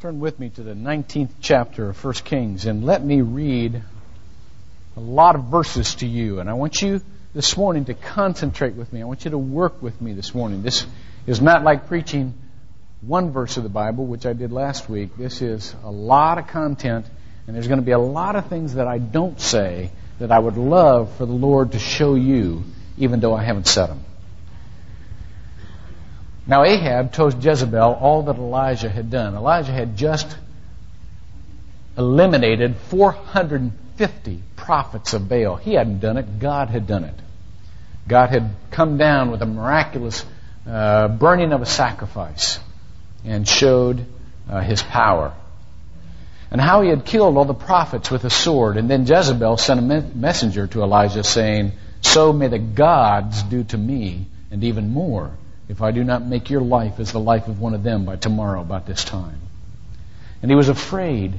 Turn with me to the 19th chapter of 1 Kings and let me read a lot of verses to you. And I want you this morning to concentrate with me. I want you to work with me this morning. This is not like preaching one verse of the Bible, which I did last week. This is a lot of content, and there's going to be a lot of things that I don't say that I would love for the Lord to show you, even though I haven't said them. Now Ahab told Jezebel all that Elijah had done. Elijah had just eliminated 450 prophets of Baal. He hadn't done it, God had done it. God had come down with a miraculous uh, burning of a sacrifice and showed uh, his power. And how he had killed all the prophets with a sword. And then Jezebel sent a me- messenger to Elijah saying, So may the gods do to me, and even more if I do not make your life as the life of one of them by tomorrow about this time. And he was afraid,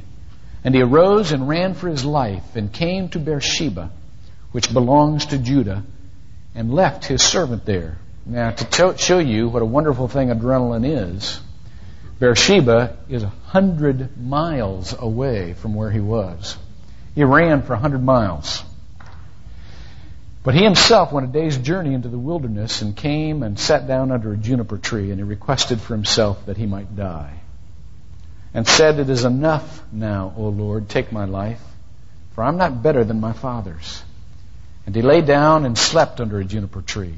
and he arose and ran for his life, and came to Beersheba, which belongs to Judah, and left his servant there. Now, to show you what a wonderful thing adrenaline is, Beersheba is a hundred miles away from where he was. He ran for a hundred miles. But he himself went a day's journey into the wilderness and came and sat down under a juniper tree, and he requested for himself that he might die. And said, It is enough now, O Lord, take my life, for I'm not better than my fathers. And he lay down and slept under a juniper tree.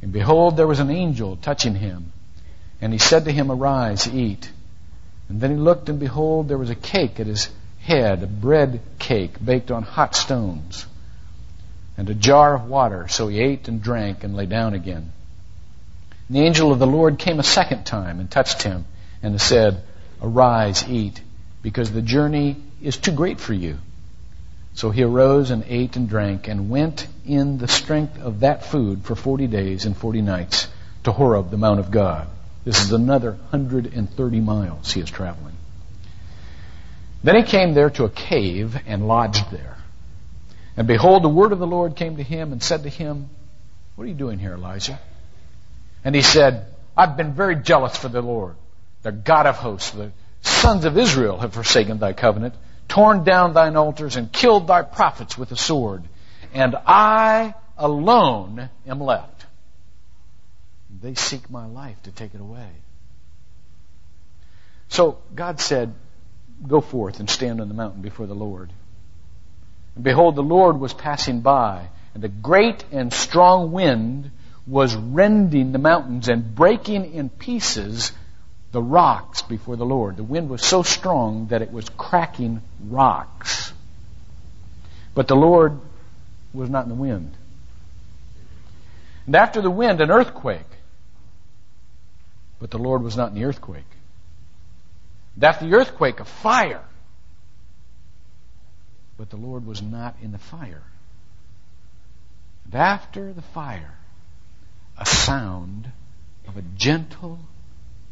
And behold, there was an angel touching him. And he said to him, Arise, eat. And then he looked, and behold, there was a cake at his head, a bread cake baked on hot stones and a jar of water. So he ate and drank and lay down again. And the angel of the Lord came a second time and touched him and said, Arise, eat, because the journey is too great for you. So he arose and ate and drank and went in the strength of that food for forty days and forty nights to Horeb, the Mount of God. This is another 130 miles he is traveling. Then he came there to a cave and lodged there. And behold, the word of the Lord came to him and said to him, What are you doing here, Elijah? And he said, I've been very jealous for the Lord, the God of hosts. The sons of Israel have forsaken thy covenant, torn down thine altars, and killed thy prophets with a sword. And I alone am left. They seek my life to take it away. So God said, Go forth and stand on the mountain before the Lord. Behold, the Lord was passing by, and a great and strong wind was rending the mountains and breaking in pieces the rocks before the Lord. The wind was so strong that it was cracking rocks. But the Lord was not in the wind. And after the wind, an earthquake. But the Lord was not in the earthquake. And after the earthquake, a fire. But the Lord was not in the fire. And after the fire, a sound of a gentle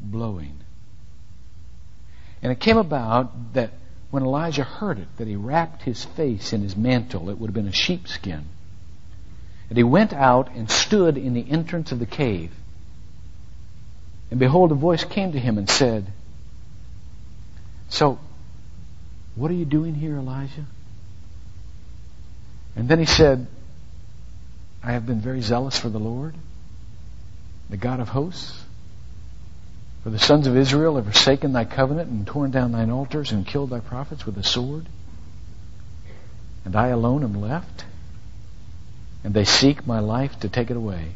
blowing. And it came about that when Elijah heard it, that he wrapped his face in his mantle. It would have been a sheepskin. And he went out and stood in the entrance of the cave. And behold, a voice came to him and said, So, what are you doing here, Elijah? And then he said, I have been very zealous for the Lord, the God of hosts. For the sons of Israel have forsaken thy covenant and torn down thine altars and killed thy prophets with a sword. And I alone am left, and they seek my life to take it away.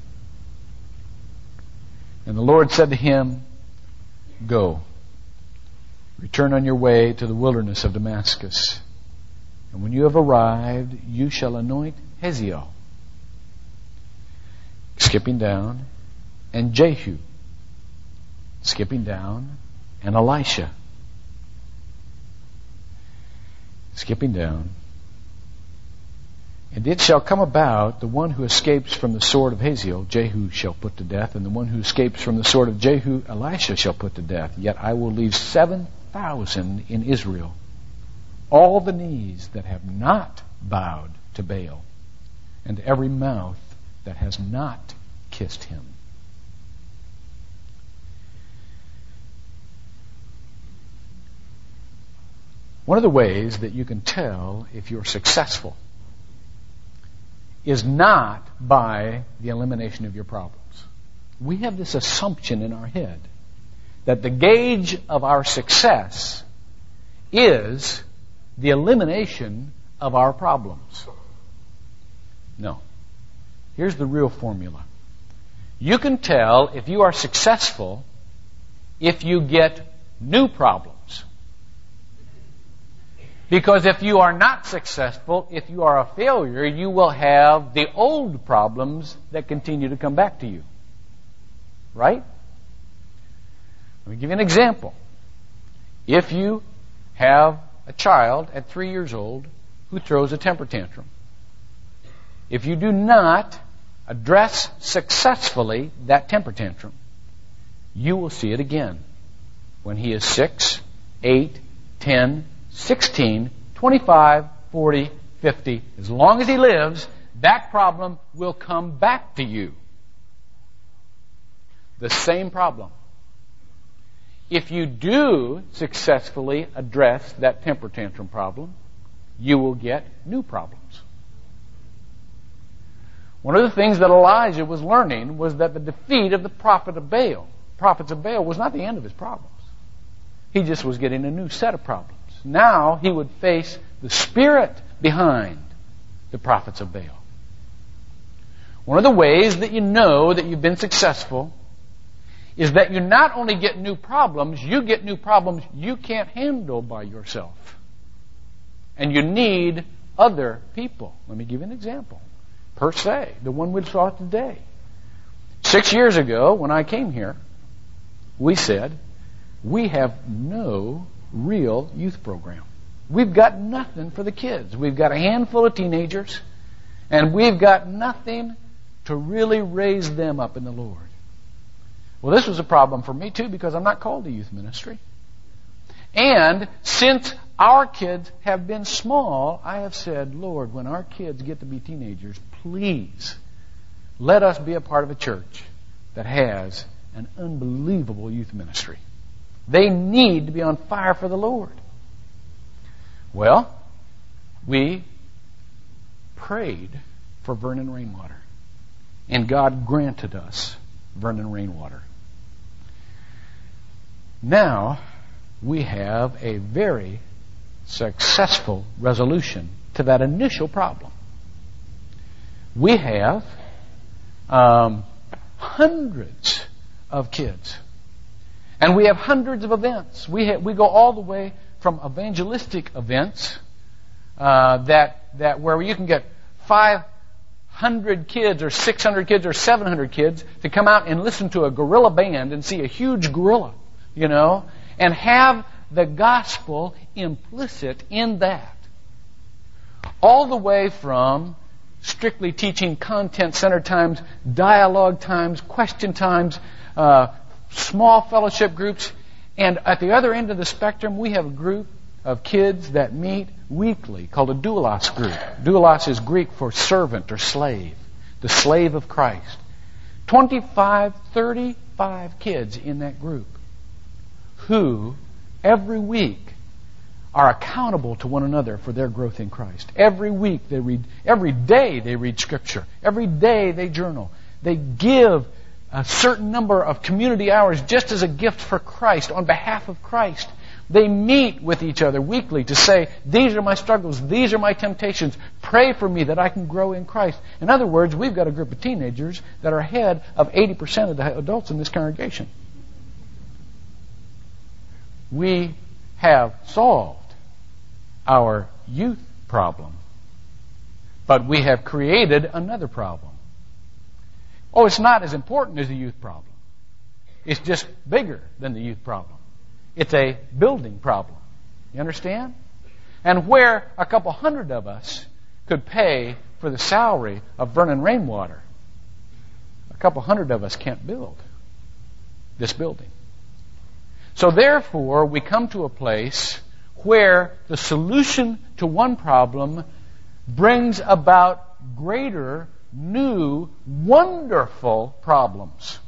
And the Lord said to him, Go, return on your way to the wilderness of Damascus. And when you have arrived, you shall anoint Hazael. Skipping down, and Jehu. Skipping down, and Elisha. Skipping down. And it shall come about, the one who escapes from the sword of Hazael, Jehu shall put to death, and the one who escapes from the sword of Jehu, Elisha shall put to death. Yet I will leave seven thousand in Israel all the knees that have not bowed to Baal, and every mouth that has not kissed him. One of the ways that you can tell if you're successful is not by the elimination of your problems. We have this assumption in our head that the gauge of our success is the elimination of our problems. No. Here's the real formula. You can tell if you are successful if you get new problems. Because if you are not successful, if you are a failure, you will have the old problems that continue to come back to you. Right? Let me give you an example. If you have a child at three years old who throws a temper tantrum, if you do not address successfully that temper tantrum, you will see it again when he is 6, 8, 10, 16, 25, 40, 50. As long as he lives, that problem will come back to you. The same problem. If you do successfully address that temper tantrum problem, you will get new problems. One of the things that Elijah was learning was that the defeat of the prophet of Baal, prophets of Baal, was not the end of his problems. He just was getting a new set of problems. Now he would face the spirit behind the prophets of Baal. One of the ways that you know that you've been successful is that you not only get new problems, you get new problems you can't handle by yourself. And you need other people. Let me give you an example. Per se, the one we saw today. Six years ago, when I came here, we said, we have no real youth program. We've got nothing for the kids. We've got a handful of teenagers, and we've got nothing to really raise them up in the Lord. Well, this was a problem for me too because I'm not called to youth ministry. And since our kids have been small, I have said, Lord, when our kids get to be teenagers, please let us be a part of a church that has an unbelievable youth ministry. They need to be on fire for the Lord. Well, we prayed for Vernon Rainwater, and God granted us Vernon Rainwater. Now we have a very successful resolution to that initial problem. We have um, hundreds of kids and we have hundreds of events. We, have, we go all the way from evangelistic events uh, that, that where you can get 500 kids or 600 kids or 700 kids to come out and listen to a gorilla band and see a huge gorilla, you know, and have the gospel implicit in that. All the way from strictly teaching content centered times, dialogue times, question times, uh, small fellowship groups. And at the other end of the spectrum, we have a group of kids that meet weekly called a doulos group. Doulos is Greek for servant or slave, the slave of Christ. 25, 35 kids in that group who every week are accountable to one another for their growth in Christ. Every week they read, every day they read Scripture. Every day they journal. They give a certain number of community hours just as a gift for Christ, on behalf of Christ. They meet with each other weekly to say, These are my struggles, these are my temptations. Pray for me that I can grow in Christ. In other words, we've got a group of teenagers that are ahead of 80% of the adults in this congregation. We have solved our youth problem, but we have created another problem. Oh, it's not as important as the youth problem. It's just bigger than the youth problem. It's a building problem. You understand? And where a couple hundred of us could pay for the salary of Vernon Rainwater, a couple hundred of us can't build this building. So therefore, we come to a place where the solution to one problem brings about greater new, wonderful problems.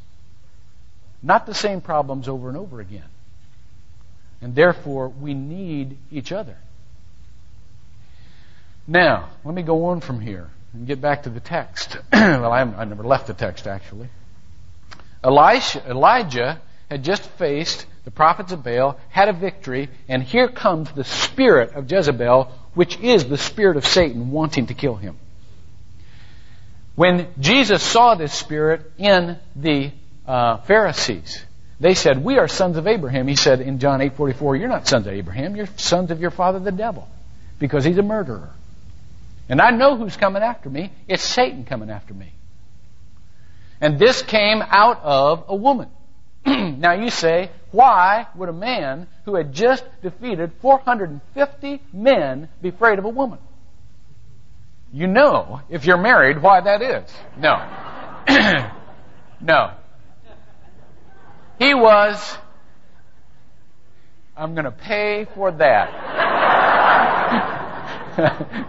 Not the same problems over and over again. And therefore, we need each other. Now, let me go on from here and get back to the text. well, I, I never left the text, actually. Elijah had just faced the prophets of Baal, had a victory, and here comes the spirit of Jezebel, which is the spirit of Satan wanting to kill him. When Jesus saw this spirit in the uh, Pharisees, they said, "We are sons of Abraham." He said in John eight forty four, "You're not sons of Abraham. You're sons of your father, the devil, because he's a murderer." And I know who's coming after me. It's Satan coming after me. And this came out of a woman. now you say, why would a man who had just defeated 450 men be afraid of a woman? You know, if you're married, why that is. No. no. He was, I'm going to pay for that.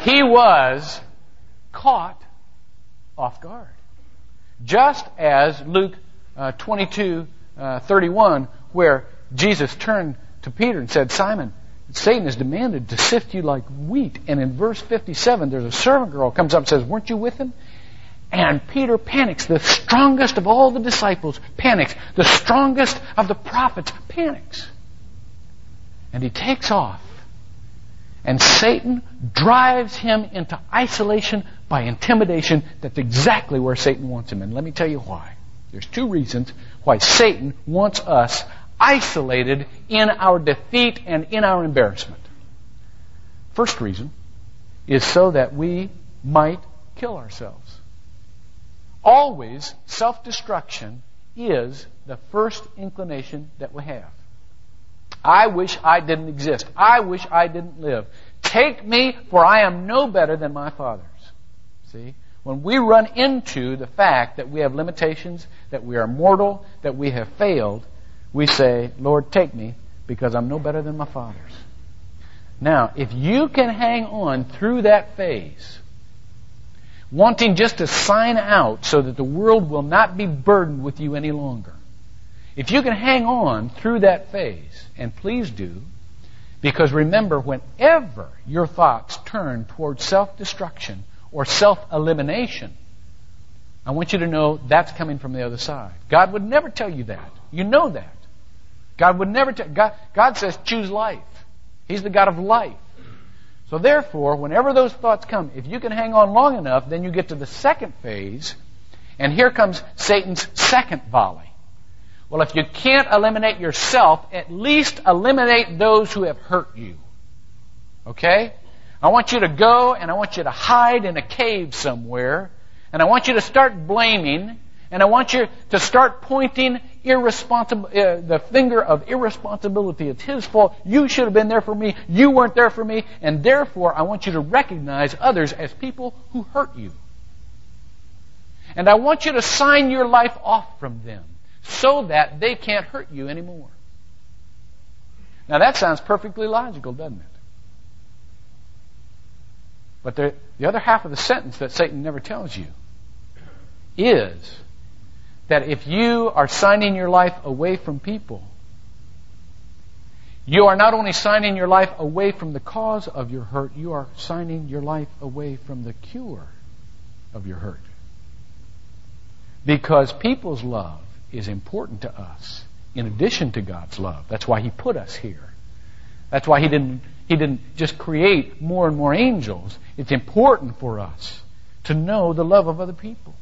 he was caught off guard. Just as Luke uh, 22, uh, 31, where Jesus turned to Peter and said, Simon, Satan has demanded to sift you like wheat. And in verse 57, there's a servant girl comes up and says, Weren't you with him? And Peter panics. The strongest of all the disciples panics. The strongest of the prophets panics. And he takes off. And Satan drives him into isolation by intimidation. That's exactly where Satan wants him. And let me tell you why. There's two reasons why Satan wants us isolated in our defeat and in our embarrassment. First reason is so that we might kill ourselves. Always, self destruction is the first inclination that we have. I wish I didn't exist. I wish I didn't live. Take me, for I am no better than my fathers. See? When we run into the fact that we have limitations, that we are mortal, that we have failed, we say, Lord, take me, because I'm no better than my fathers. Now, if you can hang on through that phase, wanting just to sign out so that the world will not be burdened with you any longer, if you can hang on through that phase, and please do, because remember, whenever your thoughts turn towards self destruction or self elimination, I want you to know that's coming from the other side. God would never tell you that. You know that. God would never tell God, God says choose life. He's the God of life. So therefore, whenever those thoughts come, if you can hang on long enough, then you get to the second phase, and here comes Satan's second volley. Well, if you can't eliminate yourself, at least eliminate those who have hurt you. Okay? I want you to go and I want you to hide in a cave somewhere, and I want you to start blaming, and I want you to start pointing irresponsible, uh, the finger of irresponsibility. It's his fault. You should have been there for me. You weren't there for me. And therefore, I want you to recognize others as people who hurt you. And I want you to sign your life off from them so that they can't hurt you anymore. Now that sounds perfectly logical, doesn't it? But the, the other half of the sentence that Satan never tells you is that if you are signing your life away from people, you are not only signing your life away from the cause of your hurt, you are signing your life away from the cure of your hurt. Because people's love is important to us in addition to God's love. That's why He put us here. That's why He didn't, He didn't just create more and more angels. It's important for us to know the love of other people.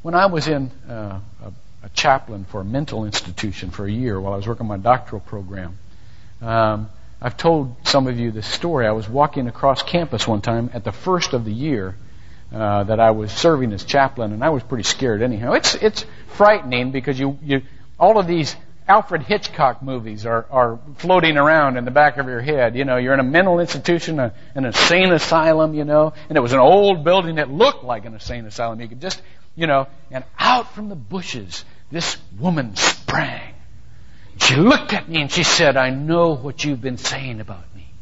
When I was in uh, a, a, chaplain for a mental institution for a year while I was working my doctoral program, um, I've told some of you this story. I was walking across campus one time at the first of the year uh, that I was serving as chaplain, and I was pretty scared anyhow. It's it's frightening because you you all of these Alfred Hitchcock movies are are floating around in the back of your head. You know, you're in a mental institution, a, an insane asylum. You know, and it was an old building that looked like an insane asylum. You could just you know, and out from the bushes this woman sprang. She looked at me and she said, I know what you've been saying about me.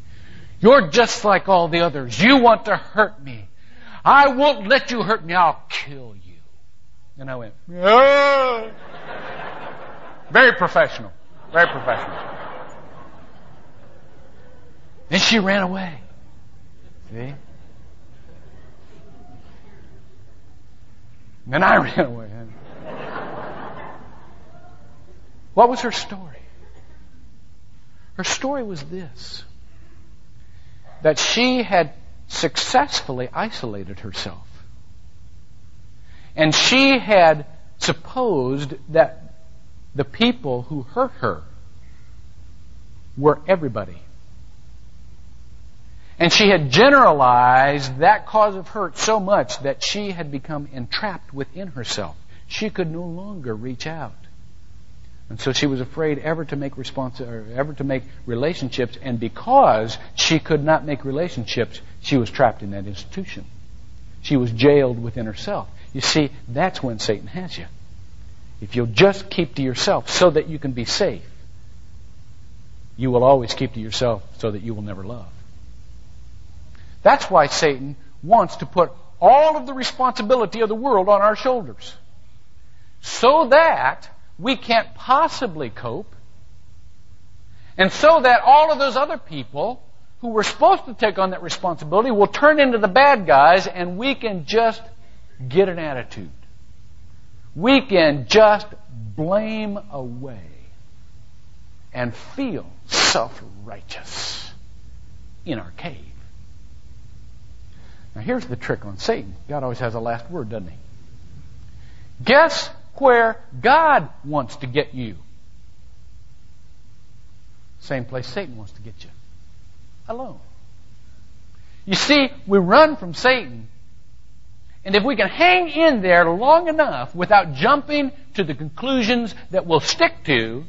You're just like all the others. You want to hurt me. I won't let you hurt me. I'll kill you. And I went. Very professional. Very professional. Then she ran away. See? And I ran away. What was her story? Her story was this that she had successfully isolated herself. And she had supposed that the people who hurt her were everybody. And she had generalized that cause of hurt so much that she had become entrapped within herself. She could no longer reach out. And so she was afraid ever to make respons- or ever to make relationships, and because she could not make relationships, she was trapped in that institution. She was jailed within herself. You see, that's when Satan has you. If you'll just keep to yourself so that you can be safe, you will always keep to yourself so that you will never love. That's why Satan wants to put all of the responsibility of the world on our shoulders. So that we can't possibly cope. And so that all of those other people who were supposed to take on that responsibility will turn into the bad guys and we can just get an attitude. We can just blame away and feel self righteous in our cave. Now, here's the trick on Satan God always has a last word, doesn't he? Guess where God wants to get you? Same place Satan wants to get you. Alone. You see, we run from Satan, and if we can hang in there long enough without jumping to the conclusions that we'll stick to,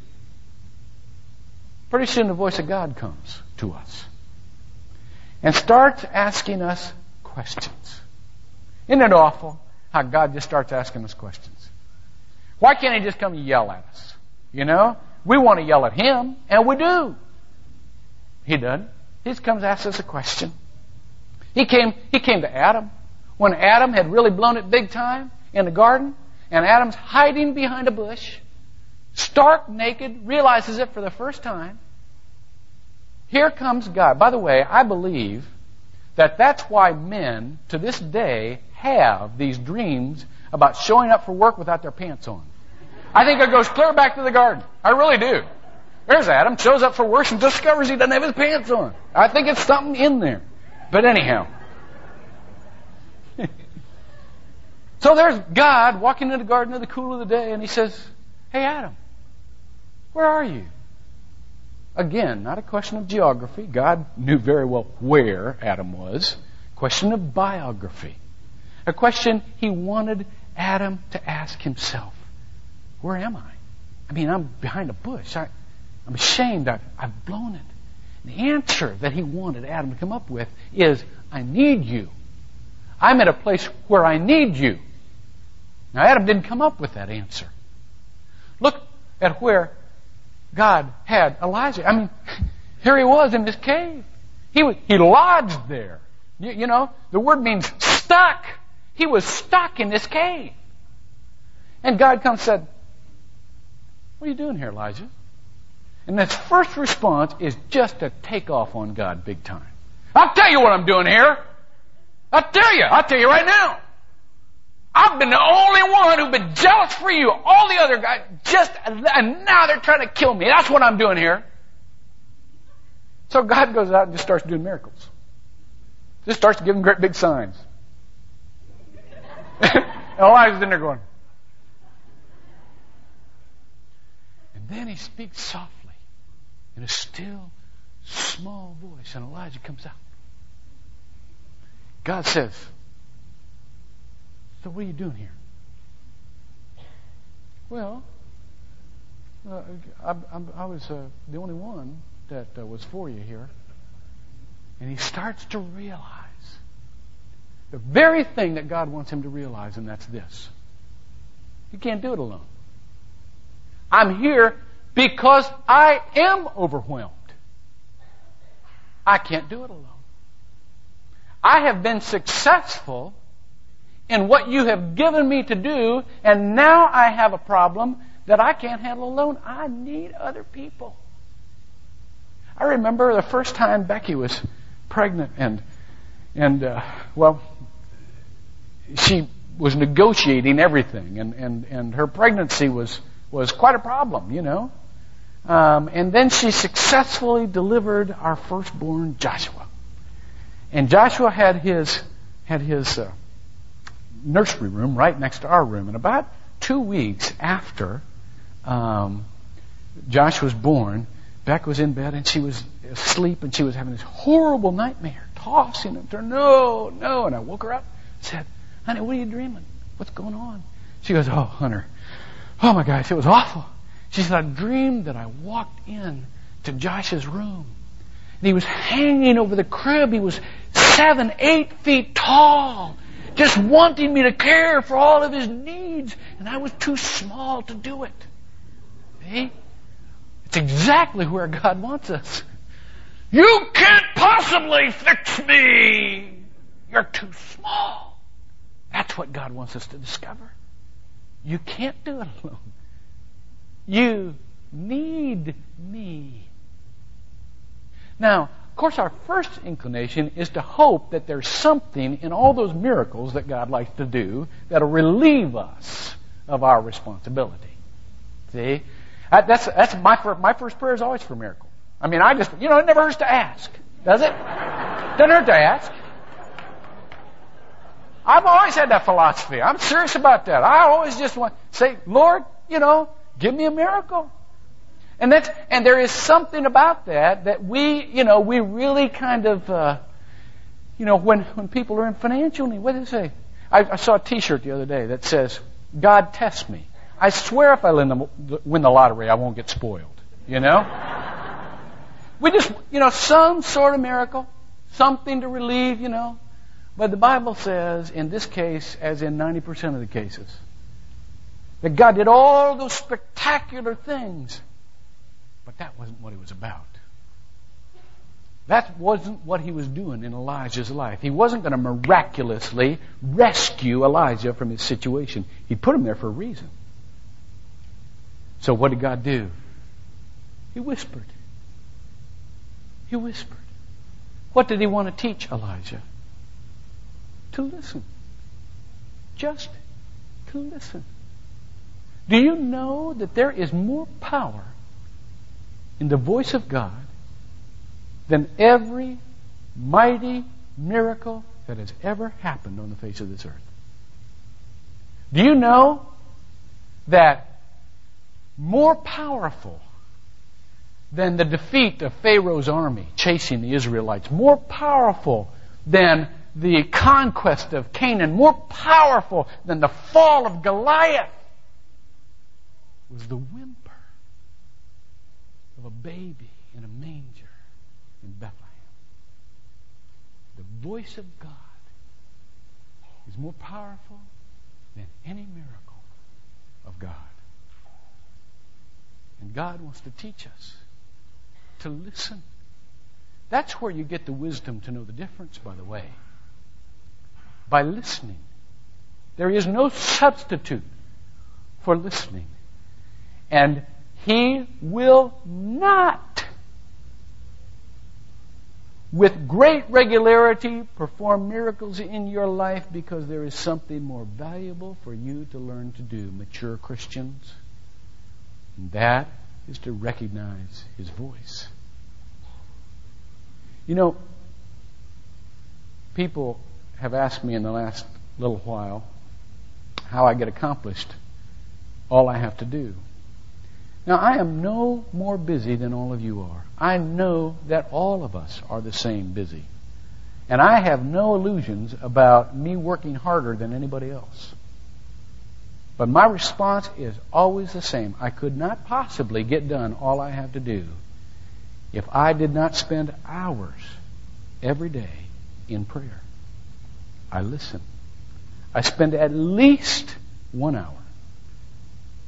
pretty soon the voice of God comes to us and starts asking us questions. Isn't it awful how God just starts asking us questions? Why can't He just come yell at us? You know? We want to yell at Him, and we do. He doesn't. He just comes asks us a question. He came, he came to Adam when Adam had really blown it big time in the garden, and Adam's hiding behind a bush, stark naked, realizes it for the first time. Here comes God. By the way, I believe that that's why men to this day have these dreams about showing up for work without their pants on. I think it goes clear back to the garden. I really do. There's Adam, shows up for work and discovers he doesn't have his pants on. I think it's something in there. But anyhow. So there's God walking in the garden in the cool of the day and he says, Hey Adam, where are you? Again, not a question of geography. God knew very well where Adam was. Question of biography. A question he wanted Adam to ask himself. Where am I? I mean, I'm behind a bush. I, am ashamed. I, I've blown it. The answer that he wanted Adam to come up with is, I need you. I'm at a place where I need you. Now, Adam didn't come up with that answer. Look at where God had Elijah. I mean, here he was in this cave. He, was, he lodged there. You, you know, the word means stuck. He was stuck in this cave. And God comes and said, What are you doing here, Elijah? And his first response is just to take off on God big time. I'll tell you what I'm doing here. I'll tell you. I'll tell you right now. I've been the only one who's been jealous for you. All the other guys just, and now they're trying to kill me. That's what I'm doing here. So God goes out and just starts doing miracles. Just starts giving great big signs. Elijah's in there going. And then he speaks softly in a still, small voice, and Elijah comes out. God says, so what are you doing here? Well, uh, I, I, I, was uh, the only one that uh, was for you here. And he starts to realize the very thing that God wants him to realize, and that's this. You can't do it alone. I'm here because I am overwhelmed. I can't do it alone. I have been successful in what you have given me to do, and now I have a problem that I can't handle alone. I need other people. I remember the first time Becky was pregnant and, and, uh, well, she was negotiating everything and, and, and her pregnancy was, was quite a problem, you know. Um, and then she successfully delivered our firstborn Joshua. And Joshua had his, had his, uh, nursery room right next to our room. And about two weeks after, um, Josh was born, Beck was in bed and she was asleep and she was having this horrible nightmare, tossing and turning, no, no. And I woke her up and said, honey, what are you dreaming? What's going on? She goes, oh, Hunter, oh my gosh, it was awful. She said, I dreamed that I walked in to Josh's room and he was hanging over the crib. He was seven, eight feet tall, just wanting me to care for all of his needs, and I was too small to do it. See? It's exactly where God wants us. You can't possibly fix me. You're too small. That's what God wants us to discover. You can't do it alone. You need me. Now, course, our first inclination is to hope that there's something in all those miracles that God likes to do that'll relieve us of our responsibility. See? Uh, that's, that's my, my first prayer is always for a miracle. I mean, I just, you know, it never hurts to ask, does it? Doesn't hurt to ask. I've always had that philosophy. I'm serious about that. I always just want say, Lord, you know, give me a miracle. And that's, and there is something about that that we, you know, we really kind of, uh, you know, when, when people are in financial need, what do they say? I, I saw a t-shirt the other day that says, God test me. I swear if I win the, win the lottery, I won't get spoiled. You know? we just, you know, some sort of miracle, something to relieve, you know. But the Bible says, in this case, as in 90% of the cases, that God did all those spectacular things, but that wasn't what He was about. That wasn't what he was doing in Elijah's life. He wasn't going to miraculously rescue Elijah from his situation. He put him there for a reason. So what did God do? He whispered. He whispered. What did he want to teach Elijah? To listen. Just to listen. Do you know that there is more power in the voice of God than every mighty miracle that has ever happened on the face of this earth? Do you know that more powerful than the defeat of Pharaoh's army chasing the Israelites, more powerful than the conquest of Canaan, more powerful than the fall of Goliath was the whimper of a baby in a manger in Bethlehem. The voice of God is more powerful than any miracle of God. And God wants to teach us to listen. That's where you get the wisdom to know the difference, by the way. By listening. There is no substitute for listening. And He will not, with great regularity, perform miracles in your life because there is something more valuable for you to learn to do, mature Christians. And that is to recognize his voice. You know, people have asked me in the last little while how I get accomplished all I have to do. Now, I am no more busy than all of you are. I know that all of us are the same busy. And I have no illusions about me working harder than anybody else. But my response is always the same. I could not possibly get done all I have to do if I did not spend hours every day in prayer. I listen. I spend at least one hour,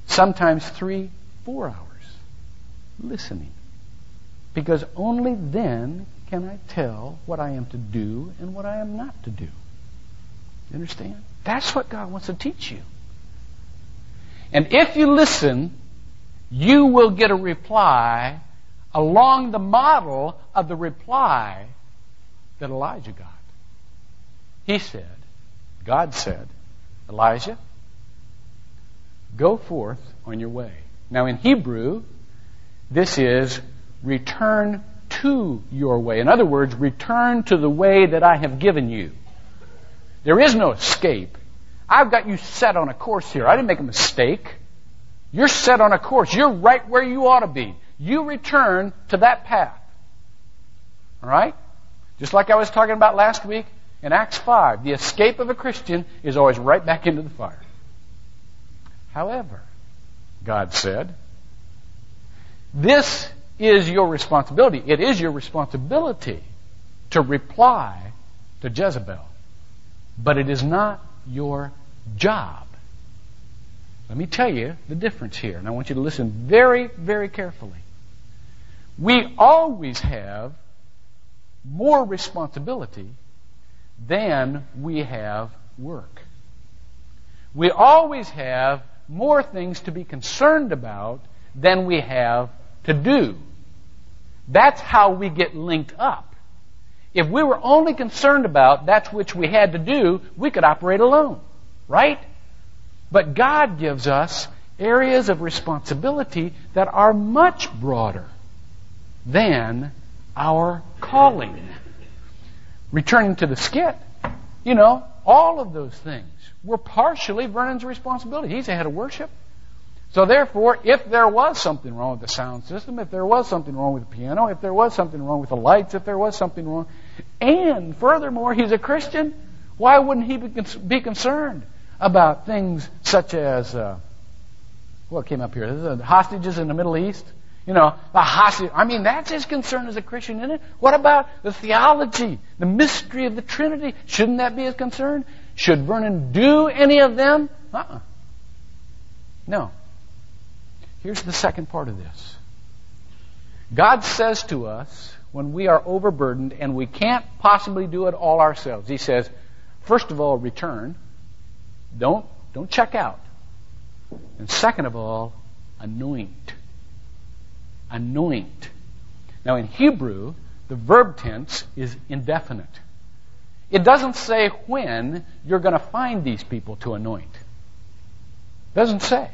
sometimes three, four hours, listening. Because only then can I tell what I am to do and what I am not to do. You understand? That's what God wants to teach you. And if you listen, you will get a reply along the model of the reply that Elijah got. He said, God said, Elijah, go forth on your way. Now in Hebrew, this is return to your way. In other words, return to the way that I have given you. There is no escape. I've got you set on a course here. I didn't make a mistake. You're set on a course. You're right where you ought to be. You return to that path. All right? Just like I was talking about last week in Acts 5, the escape of a Christian is always right back into the fire. However, God said, this is your responsibility. It is your responsibility to reply to Jezebel. But it is not your job. Let me tell you the difference here, and I want you to listen very, very carefully. We always have more responsibility than we have work. We always have more things to be concerned about than we have to do. That's how we get linked up. If we were only concerned about that which we had to do, we could operate alone. Right? But God gives us areas of responsibility that are much broader than our calling. Returning to the skit, you know, all of those things were partially Vernon's responsibility. He's the head of worship. So therefore, if there was something wrong with the sound system, if there was something wrong with the piano, if there was something wrong with the lights, if there was something wrong, and furthermore, he's a Christian, why wouldn't he be concerned about things such as, uh, what came up here? The hostages in the Middle East? You know, the hostage. I mean, that's his concern as a Christian, isn't it? What about the theology, the mystery of the Trinity? Shouldn't that be his concern? Should Vernon do any of them? Uh-uh. No. Here's the second part of this. God says to us when we are overburdened and we can't possibly do it all ourselves, He says, first of all, return. Don't, don't check out. And second of all, anoint. Anoint. Now in Hebrew, the verb tense is indefinite. It doesn't say when you're going to find these people to anoint. It doesn't say.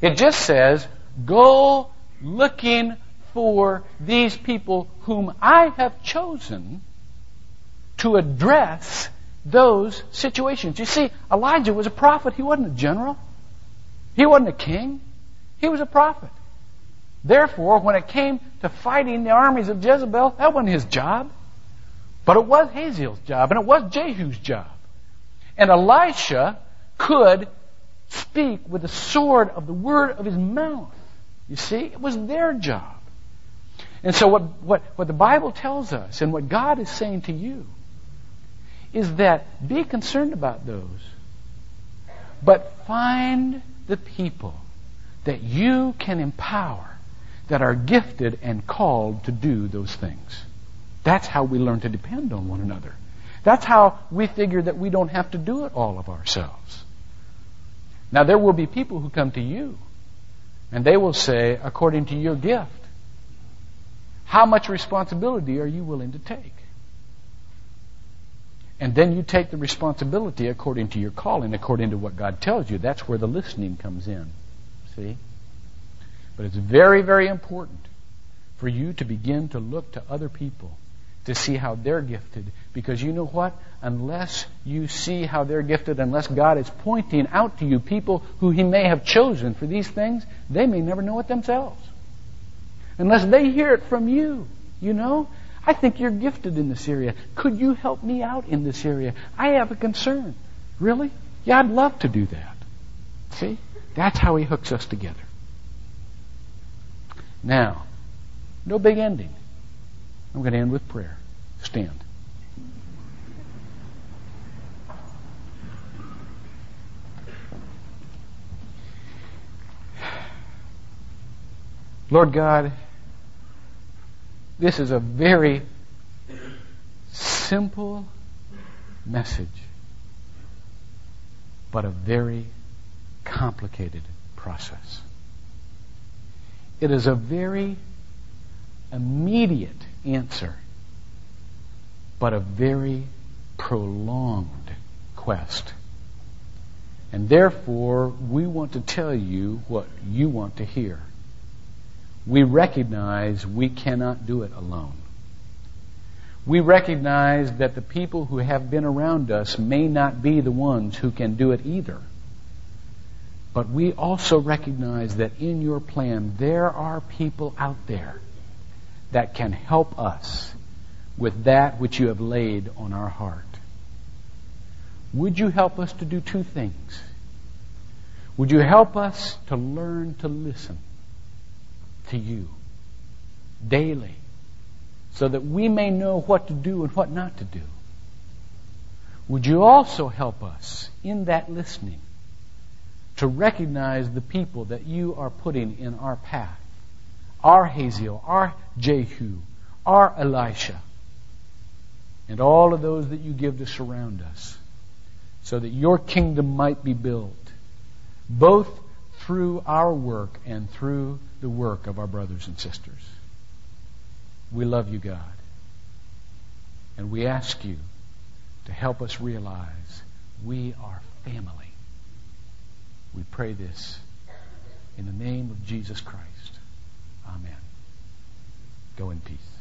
It just says, go looking for these people whom I have chosen to address those situations. You see, Elijah was a prophet. He wasn't a general. He wasn't a king. He was a prophet. Therefore, when it came to fighting the armies of Jezebel, that wasn't his job. But it was Hazael's job, and it was Jehu's job. And Elisha could speak with the sword of the word of his mouth. You see, it was their job. And so what, what, what the Bible tells us and what God is saying to you is that be concerned about those, but find the people that you can empower that are gifted and called to do those things. That's how we learn to depend on one another. That's how we figure that we don't have to do it all of ourselves. Now, there will be people who come to you and they will say, according to your gift, how much responsibility are you willing to take? And then you take the responsibility according to your calling, according to what God tells you. That's where the listening comes in. See? But it's very, very important for you to begin to look to other people to see how they're gifted. Because you know what? Unless you see how they're gifted, unless God is pointing out to you people who He may have chosen for these things, they may never know it themselves. Unless they hear it from you, you know? I think you're gifted in this area. Could you help me out in this area? I have a concern. Really? Yeah, I'd love to do that. See? That's how He hooks us together. Now, no big ending. I'm going to end with prayer. Stand. Lord God, this is a very simple message, but a very complicated process. It is a very immediate answer, but a very prolonged quest. And therefore, we want to tell you what you want to hear. We recognize we cannot do it alone. We recognize that the people who have been around us may not be the ones who can do it either. But we also recognize that in your plan, there are people out there that can help us with that which you have laid on our heart. Would you help us to do two things? Would you help us to learn to listen to you daily so that we may know what to do and what not to do? Would you also help us in that listening to recognize the people that you are putting in our path? Our Hazael, our Jehu, our Elisha, and all of those that you give to surround us so that your kingdom might be built, both through our work and through the work of our brothers and sisters. We love you, God. And we ask you to help us realize we are family. We pray this in the name of Jesus Christ. Amen. Go in peace.